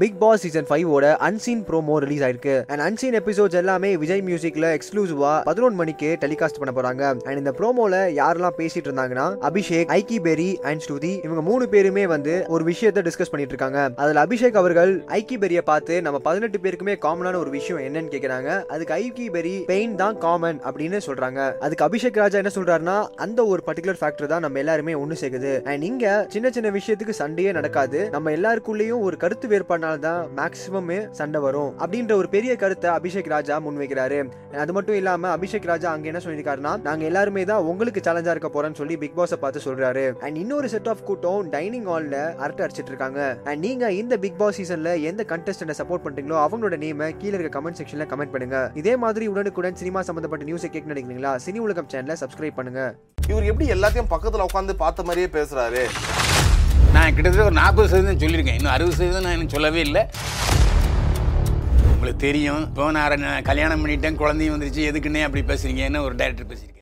Big Boss season ஃபைவோட unseen promo release ஆயிருக்கு. And unseen episodes எல்லாமே விஜய் மியூசிக்ல எக்ஸ்க்ளூசிவா பதினொன்று மணிக்கு டெலிகாஸ்ட் பண்ண போறாங்க. அண்ட் இந்த ப்ரோமோல யாரெல்லாம் பேசிட்டு இருந்தாங்கன்னா அபிஷேக் ஐக்கி பெரி அண்ட் ஸ்ருதி இவங்க மூணு பேருமே வந்து ஒரு விஷயத்த டிஸ்கஸ் பண்ணிட்டு இருக்காங்க. அதுல அபிஷேக் அவர்கள் ஐக்கி பெரிய பார்த்து நம்ம பதினெட்டு பேருக்குமே காமனான ஒரு விஷயம் என்னன்னு கேக்குறாங்க. அதுக்கு ஐக்கி பெரி பெயின் தான் காமன் அப்படின்னு சொல்றாங்க. அதுக்கு அபிஷேக் ராஜா என்ன சொல்றாருன்னா அந்த ஒரு பர்டிகுலர் ஃபேக்டர் தான் நம்ம எல்லாருமே ஒன்று சேர்க்குது. அண்ட் இங்க சின்ன சின்ன விஷயத்துக்கு சண்டையே நடக்காது. நம்ம எல்லாருக்குள்ளேயும் ஒரு கருத்து வேறுபாடு தான் மேக்சிமம் சண்டை வரும். அப்படின்ற ஒரு பெரிய கருத்தை அபிஷேக் ராஜா முன்வைக்கிறாரு. அது மட்டும் இல்லாம அபிஷேக் ராஜா அங்க என்ன சொல்லியிருக்காருன்னா நாங்க எல்லாருமே தான் உங்களுக்கு சேலஞ்சா இருக்க போறோம்னு சொல்லி பிக் பாஸை பார்த்து சொல்றாரு. அண்ட் இன்னொரு செட் ஆஃப் கூட்டம் டைனிங் ஹால்ல அரட்டை அடிச்சிட்டு இருக்காங்க. அண்ட் நீங்க இந்த பிக் பாஸ் சீசன்ல எந்த கண்டஸ்டன்ட சப்போர்ட் பண்றீங்களோ அவங்களோட நேம கீழே இருக்க கமெண்ட் செக்ஷன்ல கமெண்ட் பண்ணுங்க. இதே மாதிரி உடனுக்குடன் சினிமா சம்பந்தப்பட்ட நியூஸை கேட்க நினைக்கிறீங்களா சினி உலகம் சேனலை சப்ஸ்கிரைப் பண்ணுங்க. இவர் எப்படி எல்லாத்தையும் பக்கத்துல உட்காந்து பார்த்த மாதிரியே பேசுறாரு. நான் கிட்டத்தட்ட ஒரு நாற்பது சதவீதம் சொல்லியிருக்கேன். இன்னும் அறுபது சதவீதம் நான் இன்னும் சொல்லவே இல்லை. உங்களுக்கு தெரியும் இப்போ நான் கல்யாணம் பண்ணிட்டேன் குழந்தையும் வந்துருச்சு எதுக்குன்னே அப்படி பேசுறீங்கன்னு ஒரு டைரக்டர் பேசியிருக்கேன்